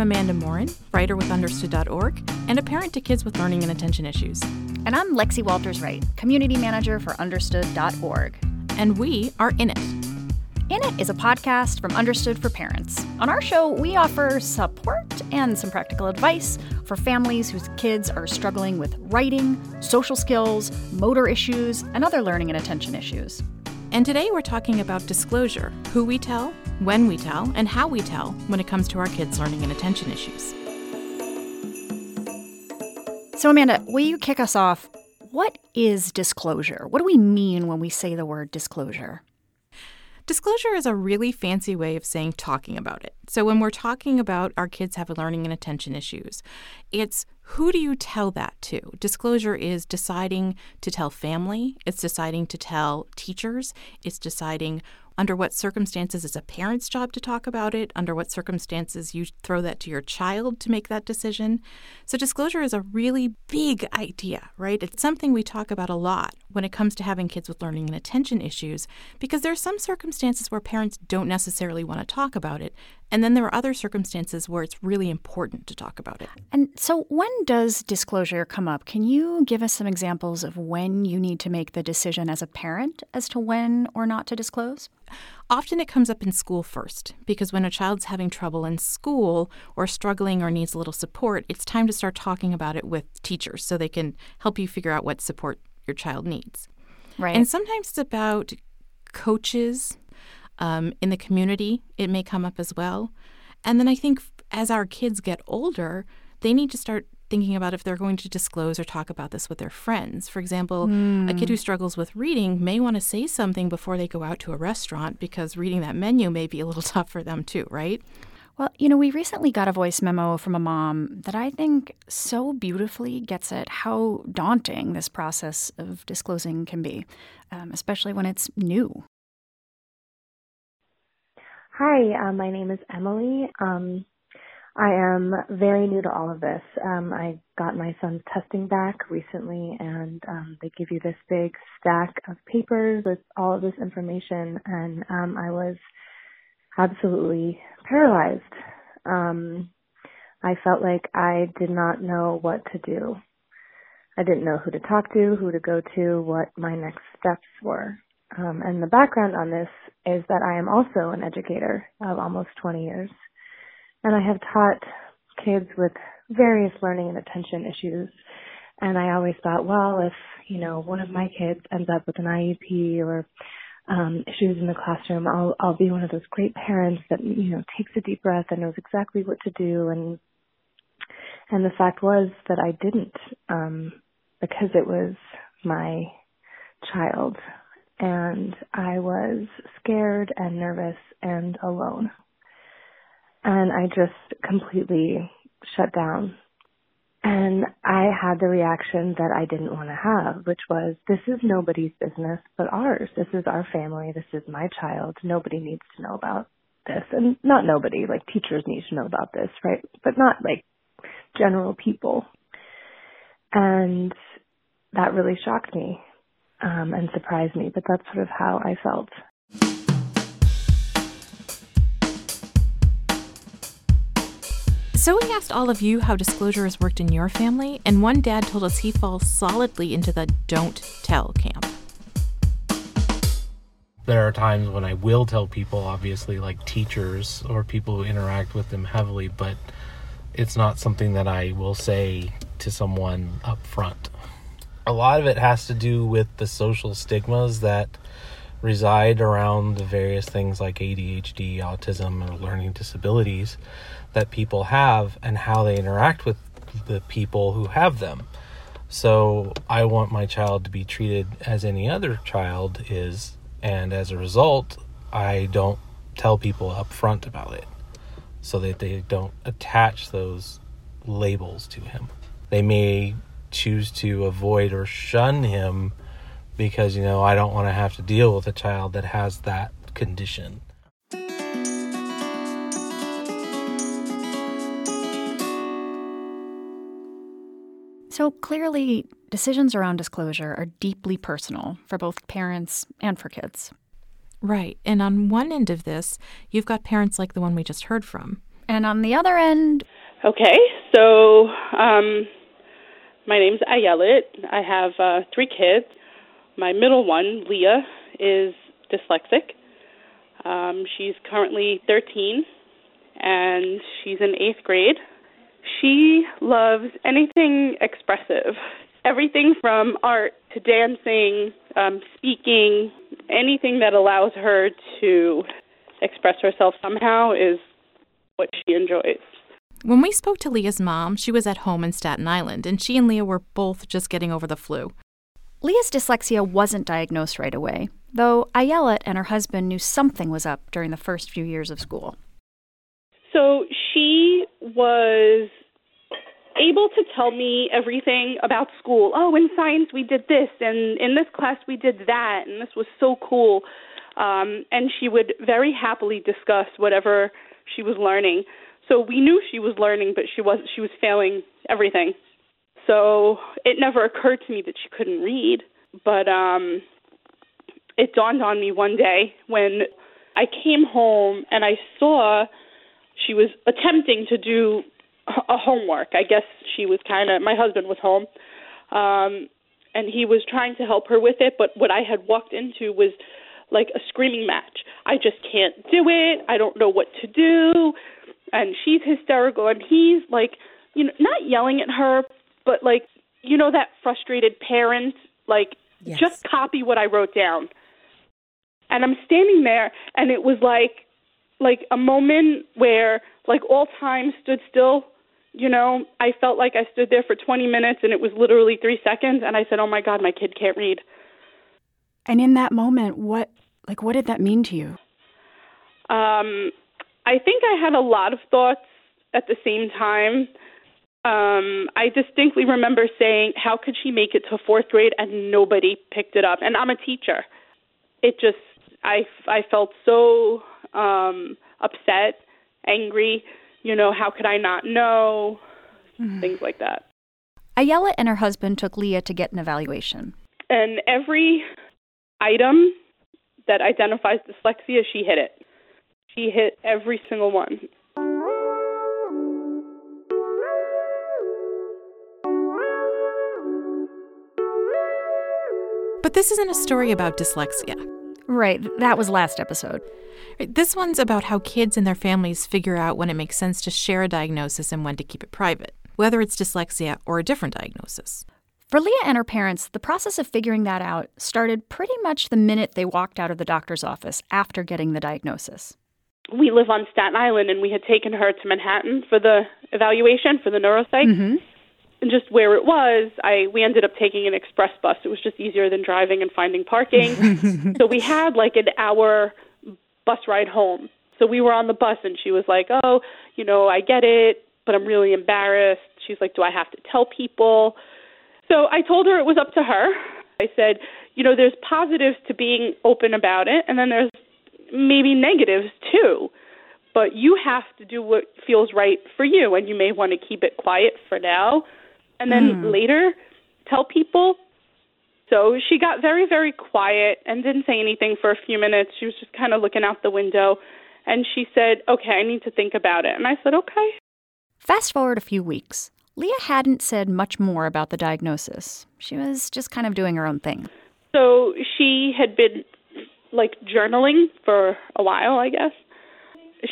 I'm Amanda Morin, writer with Understood.org and a parent to kids with learning and attention issues. And I'm Lexi Walters Wright, community manager for Understood.org. And we are In It. In It is a podcast from Understood for Parents. On our show, we offer support and some practical advice for families whose kids are struggling with writing, social skills, motor issues, and other learning and attention issues. And today we're talking about disclosure who we tell, when we tell, and how we tell when it comes to our kids' learning and attention issues. So, Amanda, will you kick us off? What is disclosure? What do we mean when we say the word disclosure? Disclosure is a really fancy way of saying talking about it. So, when we're talking about our kids have learning and attention issues, it's who do you tell that to? Disclosure is deciding to tell family, it's deciding to tell teachers, it's deciding under what circumstances it's a parent's job to talk about it, under what circumstances you throw that to your child to make that decision. So, disclosure is a really big idea, right? It's something we talk about a lot when it comes to having kids with learning and attention issues because there are some circumstances where parents don't necessarily want to talk about it. And then there are other circumstances where it's really important to talk about it. And so, when does disclosure come up? Can you give us some examples of when you need to make the decision as a parent as to when or not to disclose? Often it comes up in school first, because when a child's having trouble in school or struggling or needs a little support, it's time to start talking about it with teachers so they can help you figure out what support your child needs. Right. And sometimes it's about coaches um, in the community, it may come up as well. And then I think as our kids get older, they need to start thinking about if they're going to disclose or talk about this with their friends. For example, mm. a kid who hmm. struggles with reading may want to say something before they go out to a restaurant because reading that menu may be a little tough for them too, right? Well, you know, we recently got a voice memo from a mom that I think so beautifully gets at how daunting this process of disclosing can be, um, especially when it's new. Hi, uh, my name is Emily. Um, I am very new to all of this. Um, I got my son's testing back recently, and um, they give you this big stack of papers with all of this information, and um, I was absolutely paralyzed. Um, I felt like I did not know what to do. I didn't know who to talk to, who to go to, what my next steps were. Um, and the background on this is that I am also an educator of almost 20 years. And I have taught kids with various learning and attention issues. And I always thought, well, if, you know, one of my kids ends up with an IEP or um, issues in the classroom, I'll, I'll be one of those great parents that, you know, takes a deep breath and knows exactly what to do. And, and the fact was that I didn't, um, because it was my child and I was scared and nervous and alone and I just completely shut down. And I had the reaction that I didn't want to have, which was, this is nobody's business but ours. This is our family. This is my child. Nobody needs to know about this. And not nobody, like teachers need to know about this, right? But not like general people. And that really shocked me um, and surprise me, but that's sort of how I felt. So we asked all of you how disclosure has worked in your family, and one dad told us he falls solidly into the don't tell camp. There are times when I will tell people, obviously, like teachers or people who interact with them heavily, but it's not something that I will say to someone up front. A lot of it has to do with the social stigmas that reside around the various things like ADHD, autism, or learning disabilities that people have and how they interact with the people who have them. So I want my child to be treated as any other child is, and as a result, I don't tell people up front about it so that they don't attach those labels to him. They may choose to avoid or shun him because, you know, I don't want to have to deal with a child that has that condition. So clearly, decisions around disclosure are deeply personal for both parents and for kids. Right. And on one end of this, you've got parents like the one we just heard from. And on the other end, Okay, so um, my name's Ayelet. I have uh, three kids. My middle one, Leah, is dyslexic. Um, she's currently 13 and she's in eighth grade. She loves anything expressive, everything from art to dancing, um, speaking, anything that allows her to express herself somehow is what she enjoys. When we spoke to Leah's mom, she was at home in Staten Island, and she and Leah were both just getting over the flu. Leah's dyslexia wasn't diagnosed right away, though Ayelet and her husband knew something was up during the first few years of school. So she was able to tell me everything about school. Oh, in science we did this, and in this class we did that, and this was so cool. Um, and she would very happily discuss whatever she was learning. So we knew she was learning, but she was she was failing everything. So it never occurred to me that she couldn't read. But um, it dawned on me one day when I came home and I saw she was attempting to do a homework. I guess she was kind of my husband was home. Um and he was trying to help her with it, but what I had walked into was like a screaming match. I just can't do it. I don't know what to do. And she's hysterical and he's like, you know, not yelling at her, but like, you know that frustrated parent like Yes. just copy what I wrote down. And I'm standing there and it was like like a moment where like all time stood still. You know, I felt like I stood there for 20 minutes and it was literally 3 seconds and I said, "Oh my god, my kid can't read." And in that moment, what like what did that mean to you? Um, I think I had a lot of thoughts at the same time. Um, I distinctly remember saying, "How could she make it to fourth grade and nobody picked it up?" And I'm a teacher. It just, I, I felt so um, upset, angry. You know, how could I not know? Things like that. Ayelet and her husband took Leah to get an evaluation. And every item that identifies dyslexia, she hit it. She hit every single one. But this isn't a story about dyslexia. Right, that was last episode. This one's about how kids and their families figure out when it makes sense to share a diagnosis and when to keep it private, whether it's dyslexia or a different diagnosis. For Leah and her parents, the process of figuring that out started pretty much the minute they walked out of the doctor's office after getting the diagnosis. We live on Staten Island, and we had taken her to Manhattan for the evaluation for the neuropsych. Mm-hmm. And just where it was, I we ended up taking an express bus. It was just easier than driving and finding parking. so we had like an hour bus ride home. So we were on the bus, and she was like, "Oh, you know, I get it, but I'm really embarrassed." She's like, "Do I have to tell people?" So I told her it was up to her. I said, "You know, there's positives to being open about it, and then there's maybe negatives too. But you have to do what feels right for you, and you may want to keep it quiet for now, and then hmm. later tell people." So she got very, very quiet and didn't say anything for a few minutes. She was just kind of looking out the window. And she said, Okay, I need to think about it. And I said, Okay. Fast forward a few weeks. Leah hadn't said much more about the diagnosis. She was just kind of doing her own thing. So she had been like journaling for a while, I guess.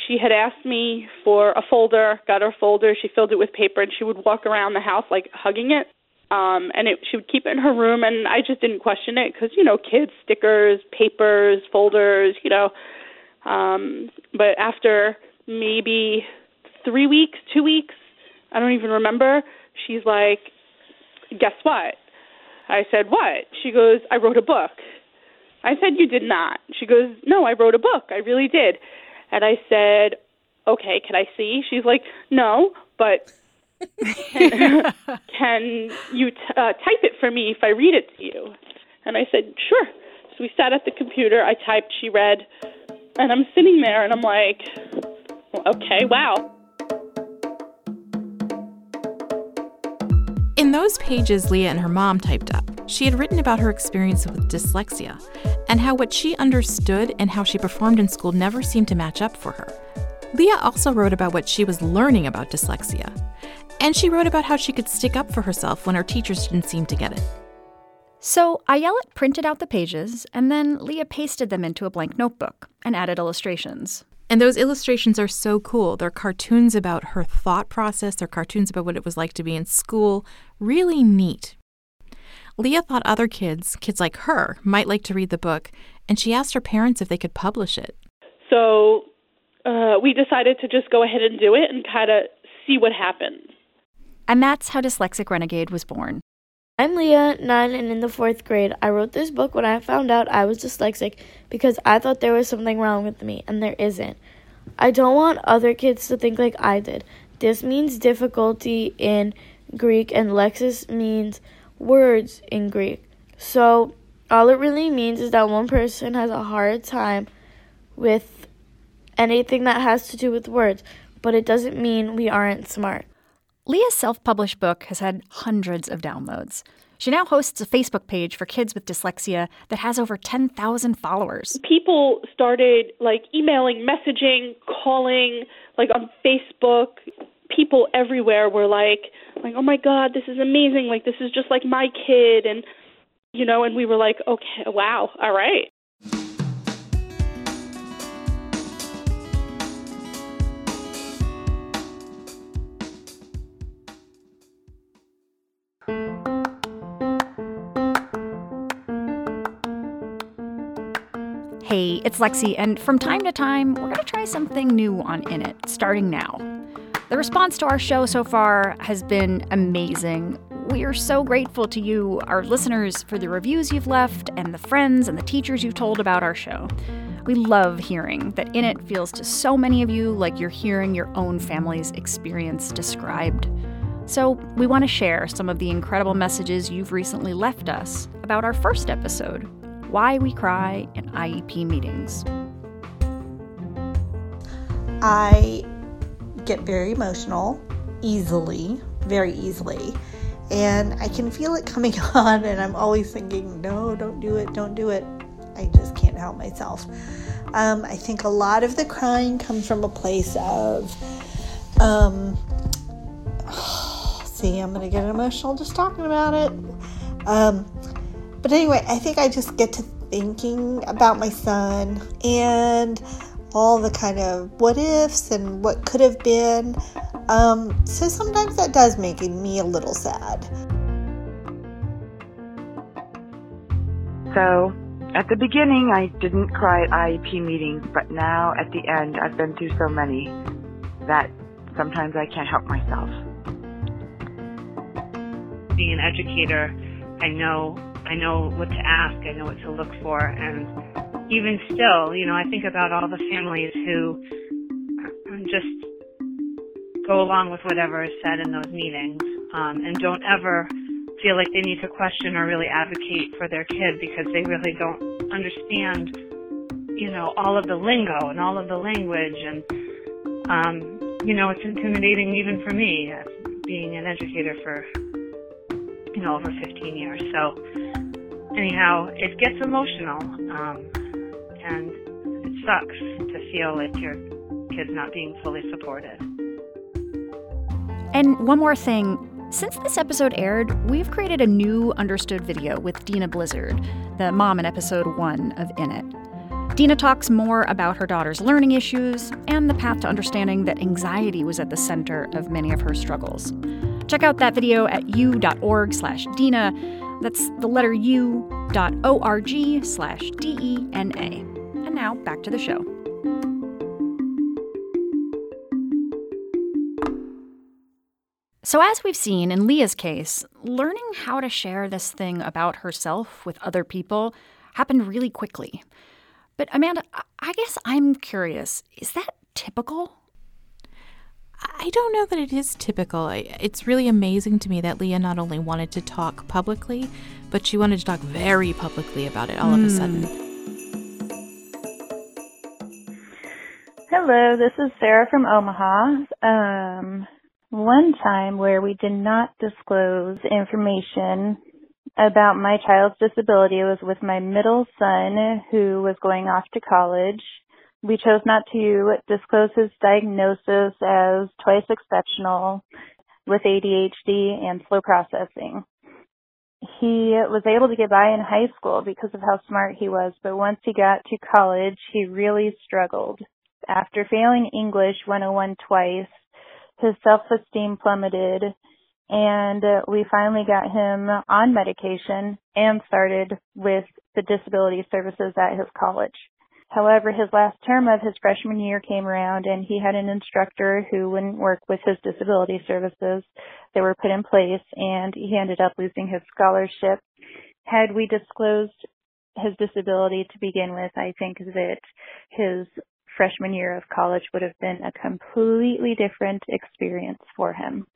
She had asked me for a folder, got her folder, she filled it with paper, and she would walk around the house like hugging it. Um, and it, she would keep it in her room, and I just didn't question it because you know, kids, stickers, papers, folders, you know. Um, but after maybe three weeks, two weeks, I don't even remember. She's like, "Guess what?" I said, "What?" She goes, "I wrote a book." I said, "You did not." She goes, "No, I wrote a book. I really did." And I said, "Okay, can I see?" She's like, "No, but can, can you t- uh, type it for me if I read it to you?" And I said, "Sure." So we sat at the computer. I typed. She read, and I'm sitting there, and I'm like, "Okay, wow." In those pages Leah and her mom typed up, she had written about her experience with dyslexia and how what she understood and how she performed in school never seemed to match up for her. Leah also wrote about what she was learning about dyslexia. And she wrote about how she could stick up for herself when her teachers didn't seem to get it. So Ayelet printed out the pages, and then Leah pasted them into a blank notebook and added illustrations. And those illustrations are so cool. They're cartoons about her thought process, they're cartoons about what it was like to be in school. Really neat. Leah thought other kids, kids like her, might like to read the book, and she asked her parents if they could publish it. So uh, we decided to just go ahead and do it and kind of see what happens. And that's how Dyslexic Renegade was born. I'm Leah, 9 and in the 4th grade. I wrote this book when I found out I was dyslexic because I thought there was something wrong with me, and there isn't. I don't want other kids to think like I did. Dys means difficulty in Greek, and lexis means words in Greek. So, all it really means is that one person has a hard time with anything that has to do with words, but it doesn't mean we aren't smart. Leah's self published book has had hundreds of downloads. She now hosts a Facebook page for kids with dyslexia that has over 10,000 followers. People started like emailing, messaging, calling, like on Facebook. People everywhere were like, like, oh my God, this is amazing. Like, this is just like my kid. And, you know, and we were like, okay, wow, all right. Hey, it's Lexi, and from time to time, we're going to try something new on In It, starting now. The response to our show so far has been amazing. We are so grateful to you, our listeners, for the reviews you've left and the friends and the teachers you've told about our show. We love hearing that In It feels to so many of you like you're hearing your own family's experience described. So, we want to share some of the incredible messages you've recently left us about our first episode why We Cry in IEP Meetings. I get very emotional easily, very easily. And I can feel it coming on, and I'm always thinking, no, don't do it, don't do it. I just can't help myself. Um, I think a lot of the crying comes from a place of, um, see, I'm going to get emotional just talking about it. Um, but anyway, I think I just get to thinking about my son and all the kind of what ifs and what could have been. Um, so sometimes that does make me a little sad. So at the beginning, I didn't cry at IEP meetings, but now at the end, I've been through so many that sometimes I can't help myself. Being an educator, I know I know what to ask. I know what to look for. And even still, you know, I think about all the families who just go along with whatever is said in those meetings um, and don't ever feel like they need to question or really advocate for their kid because they really don't understand, you know, all of the lingo and all of the language. And, um, you know, it's intimidating even for me, uh, being an educator for, you know, over 15 years. So, anyhow, it gets emotional, um, and it sucks to feel like your kid's not being fully supported. And one more thing. Since this episode aired, we've created a new Understood video with Dena Blizzard, the mom in episode one of In It. Dena talks more about her daughter's learning issues and the path to understanding that anxiety was at the center of many of her struggles. Check out that video at u.org slash Dena. That's the letter u dot org slash D-E-N-A. And now back to the show. So, as we've seen in Leah's case, learning how to share this thing about herself with other people happened really quickly. But, Amanda, I guess I'm curious is that typical? I don't know that it is typical. It's really amazing to me that Leah not only wanted to talk publicly, but she wanted to talk very publicly about it all mm. of a sudden. Hello, this is Sarah from Omaha. Um, one time where we did not disclose information about my child's disability was with my middle son who was going off to college. We chose not to disclose his diagnosis as twice exceptional with ADHD and slow processing. He was able to get by in high school because of how smart he was, but once he got to college, he really struggled. After failing English 101 twice, his self-esteem plummeted and we finally got him on medication and started with the disability services at his college. However, his last term of his freshman year came around and he had an instructor who wouldn't work with his disability services that were put in place and he ended up losing his scholarship. Had we disclosed his disability to begin with, I think that his freshman year of college would have been a completely different experience for him.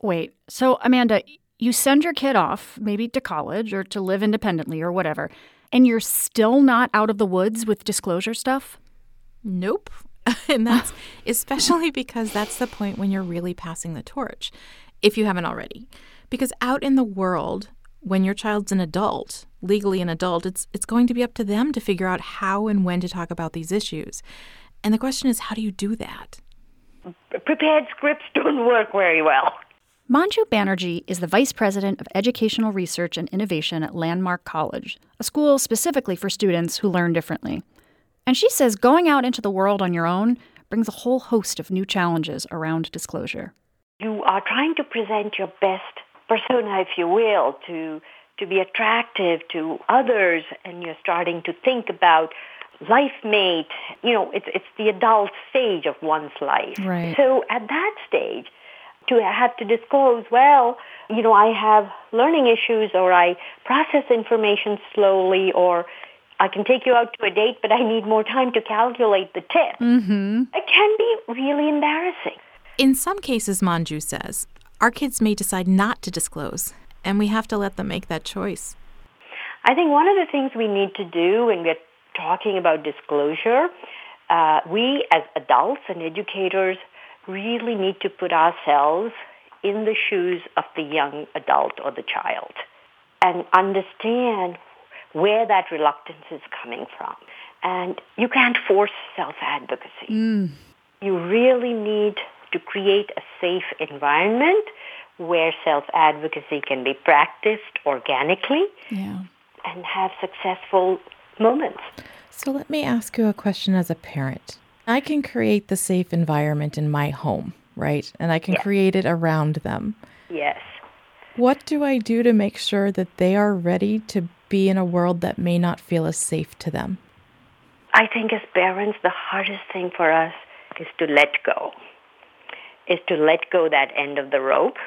Wait, so Amanda, you send your kid off, maybe to college or to live independently or whatever, and you're still not out of the woods with disclosure stuff? Nope. and that's especially because that's the point when you're really passing the torch, if you haven't already. Because out in the world, when your child's an adult, legally an adult, it's it's going to be up to them to figure out how and when to talk about these issues. And the question is, how do you do that? Prepared scripts don't work very well. Manju Banerjee is the Vice President of Educational Research and Innovation at Landmark College, a school specifically for students who learn differently. And she says going out into the world on your own brings a whole host of new challenges around disclosure. You are trying to present your best persona, if you will, to to be attractive to others, and you're starting to think about life mate. You know, it's it's the adult stage of one's life. Right. So at that stage, to have to disclose, well, you know, I have learning issues or I process information slowly or I can take you out to a date, but I need more time to calculate the tip. Mm-hmm. It can be really embarrassing. In some cases, Manju says, our kids may decide not to disclose, and we have to let them make that choice. I think one of the things we need to do when we're talking about disclosure, uh, we as adults and educators really need to put ourselves in the shoes of the young adult or the child and understand where that reluctance is coming from. And you can't force self-advocacy. Mm. You really need to create a safe environment where self-advocacy can be practiced organically yeah. and have successful moments. So let me ask you a question as a parent. I can create the safe environment in my home, right? And I can yes. create it around them. Yes. What do I do to make sure that they are ready to be in a world that may not feel as safe to them? I think as parents, the hardest thing for us is to let go, is to let go that end of the rope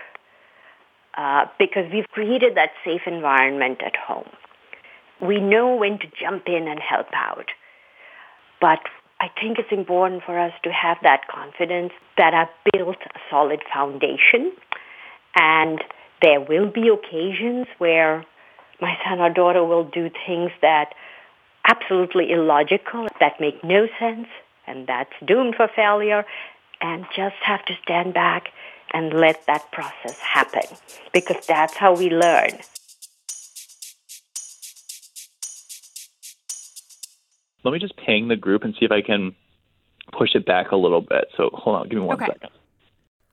uh, because we've created that safe environment at home. We know when to jump in and help out. But I think it's important for us to have that confidence that I've built a solid foundation. And there will be occasions where my son or daughter will do things that absolutely illogical, that make no sense, and that's doomed for failure, and just have to stand back and let that process happen because that's how we learn. Let me just ping the group and see if I can push it back a little bit. So hold on, give me one okay. second.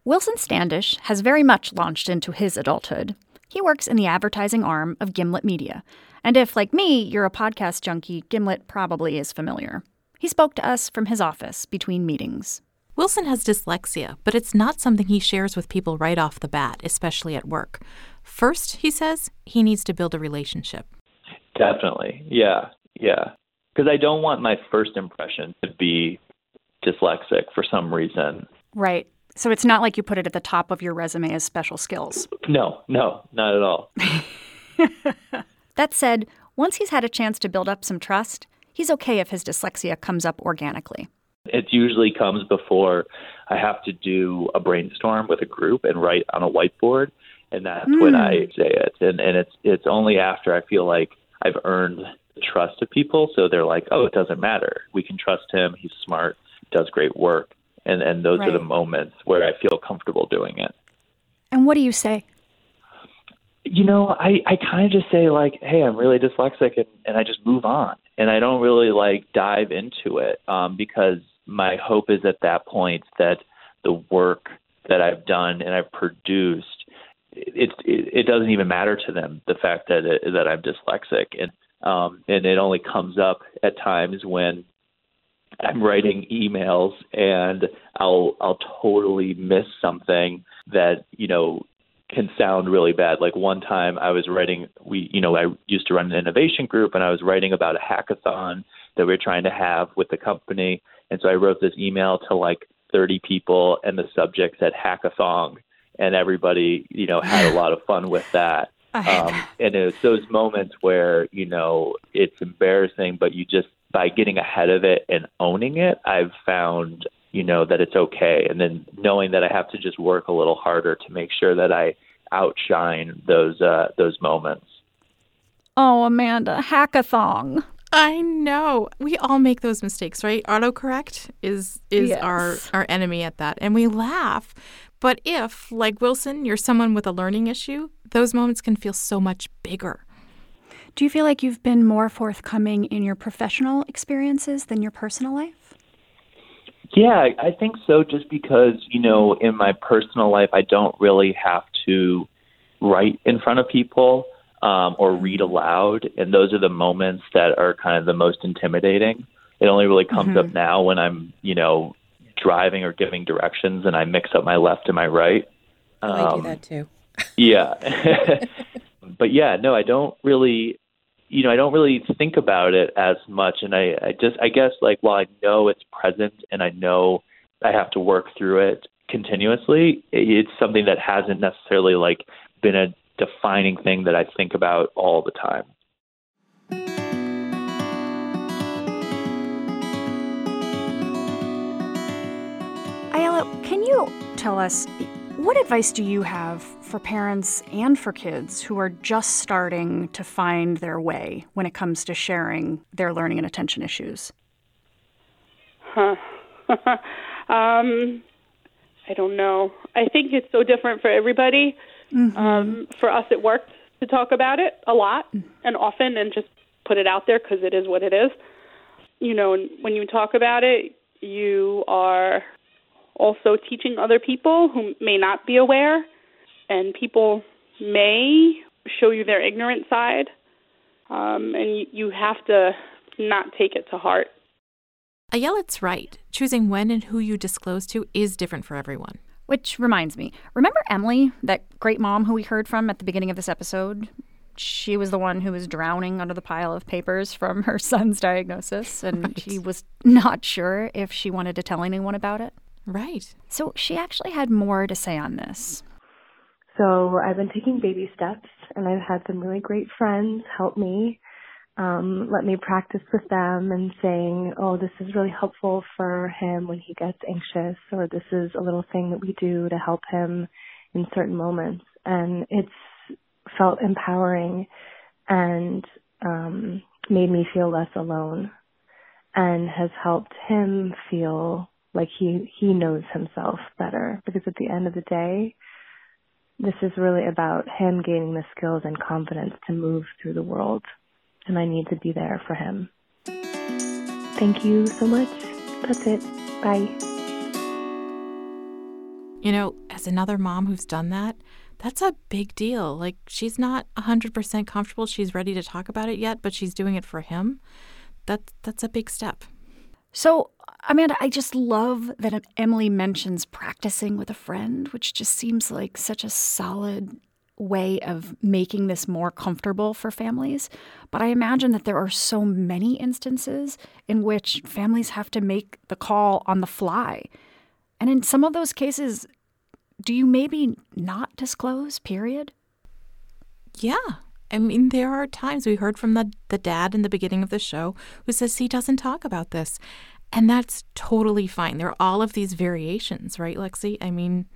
Wilson Standish has very much launched into his adulthood. He works in the advertising arm of Gimlet Media. And if, like me, you're a podcast junkie, Gimlet probably is familiar. He spoke to us from his office between meetings. Wilson has dyslexia, but it's not something he shares with people right off the bat, especially at work. First, he says, he needs to build a relationship. Definitely. Yeah. Yeah because I don't want my first impression to be dyslexic for some reason. Right. So it's not like you put it at the top of your resume as special skills. No, no, not at all. that said, once he's had a chance to build up some trust, he's okay if his dyslexia comes up organically. It usually comes before I have to do a brainstorm with a group and write on a whiteboard, and that's mm. when I say it. And and it's it's only after I feel like I've earned trust of people. So they're like, oh, it doesn't matter. We can trust him. He's smart, does great work. And, and those right. are the moments where I feel comfortable doing it. And what do you say? You know, I, I kind of just say, like, hey, I'm really dyslexic, and, and I just move on. and I don't really like dive into it um, because my hope is at that point that the work that I've done and I've produced it, it it doesn't even matter to them the fact that it, that I'm dyslexic and um and it only comes up at times when I'm writing emails and I'll I'll totally miss something that you know can sound really bad. Like one time I was writing we you know I used to run an innovation group and I was writing about a hackathon that we are trying to have with the company and so I wrote this email to like 30 people and the subject said hackathon and everybody, you know, had a lot of fun with that. Um, and it's those moments where, you know, it's embarrassing, but you just, by getting ahead of it and owning it, I've found, you know, that it's okay. And then knowing that I have to just work a little harder to make sure that I outshine those, uh, those moments. Oh, Amanda, hackathon. I know. We all make those mistakes, right? Autocorrect is is Yes. our our enemy at that. And we laugh. But if, like Wilson, you're someone with a learning issue, those moments can feel so much bigger. Do you feel like you've been more forthcoming in your professional experiences than your personal life? Yeah, I- I think so. Just because you know, in my personal life, I don't really have to write in front of people um, or read aloud, and those are the moments that are kind of the most intimidating. It only really comes up now when I'm, you know, driving or giving directions, and I mix up my left and my right. Oh, I do Um, that too. Yeah. but yeah, no, I don't really, you know, I don't really think about it as much. And I, I just, I guess, like, while I know it's present and I know I have to work through it continuously, it's something that hasn't necessarily, like, been a defining thing that I think about all the time. Ayelet, can you tell us what advice do you have for parents and for kids who are just starting to find their way when it comes to sharing their learning and attention issues? Huh. um, I don't know. I think it's so different for everybody. Um, for us, it worked to talk about it a lot and often and just put it out there because it is what it is. You know, and when you talk about it, you are also teaching other people who may not be aware, and people may show you their ignorant side, um, and you, you have to not take it to heart. Ayelet's right. Choosing when and who you disclose to is different for everyone. Which reminds me, remember Emily, that great mom who we heard from at the beginning of this episode? She was the one who was drowning under the pile of papers from her son's diagnosis, and she was not sure if she wanted to tell anyone about it. Right. So she actually had more to say on this. So I've been taking baby steps, and I've had some really great friends help me, um, let me practice with them and saying, oh, this is really helpful for him when he gets anxious, or this is a little thing that we do to help him in certain moments. And it's felt empowering and um, made me feel less alone and has helped him feel like he he knows himself better because at the end of the day this is really about him gaining the skills and confidence to move through the world and I need to be there for him. Thank you so much. That's it. Bye. You know, as another mom who's done that, that's a big deal. Like, she's not 100% comfortable. She's ready to talk about it yet, but she's doing it for him. That, that's a big step. So, Amanda, I just love that Emily mentions practicing with a friend, which just seems like such a solid way of making this more comfortable for families. But I imagine that there are so many instances in which families have to make the call on the fly. And in some of those cases, do you maybe not disclose, period? Yeah. I mean, there are times we heard from the, the dad in the beginning of the show who says he doesn't talk about this. And that's totally fine. There are all of these variations, right, Lexi? I mean,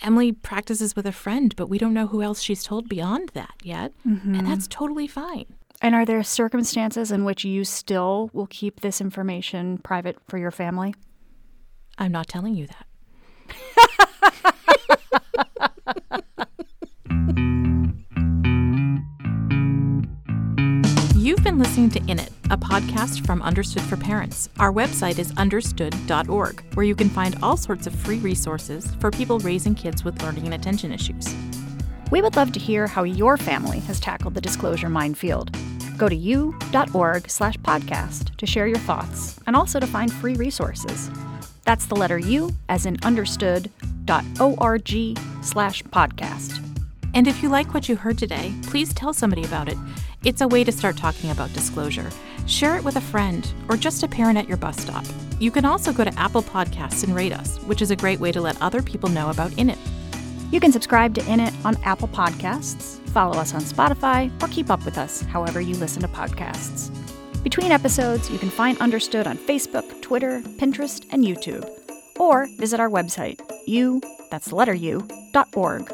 Emily practices with a friend, but we don't know who else she's told beyond that yet. Mm-hmm. And that's totally fine. And are there circumstances in which you still will keep this information private for your family? I'm not telling you that. Listening to In It, a podcast from Understood for Parents. Our website is understood.org, where you can find all sorts of free resources for people raising kids with learning and attention issues. We would love to hear how your family has tackled the disclosure minefield. Go to u.org slash podcast to share your thoughts and also to find free resources. That's the letter U as in understood.org slash podcast. And if you like what you heard today, please tell somebody about it. It's a way to start talking about disclosure. Share it with a friend or just a parent at your bus stop. You can also go to Apple Podcasts and rate us, which is a great way to let other people know about In It. You can subscribe to In It on Apple Podcasts, follow us on Spotify, or keep up with us however you listen to podcasts. Between episodes, you can find Understood on Facebook, Twitter, Pinterest, and YouTube. Or visit our website, u, that's the letter u, dot org.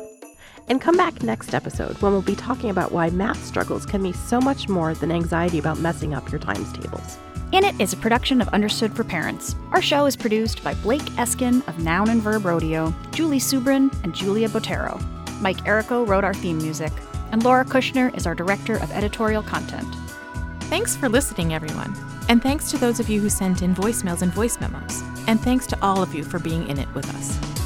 And come back next episode when we'll be talking about why math struggles can be so much more than anxiety about messing up your times tables. In It is a production of Understood for Parents. Our show is produced by Blake Eskin of Noun and Verb Rodeo, Julie Subrin, and Julia Botero. Mike Errico wrote our theme music, and Laura Kushner is our director of editorial content. Thanks for listening, everyone. And thanks to those of you who sent in voicemails and voice memos. And thanks to all of you for being in it with us.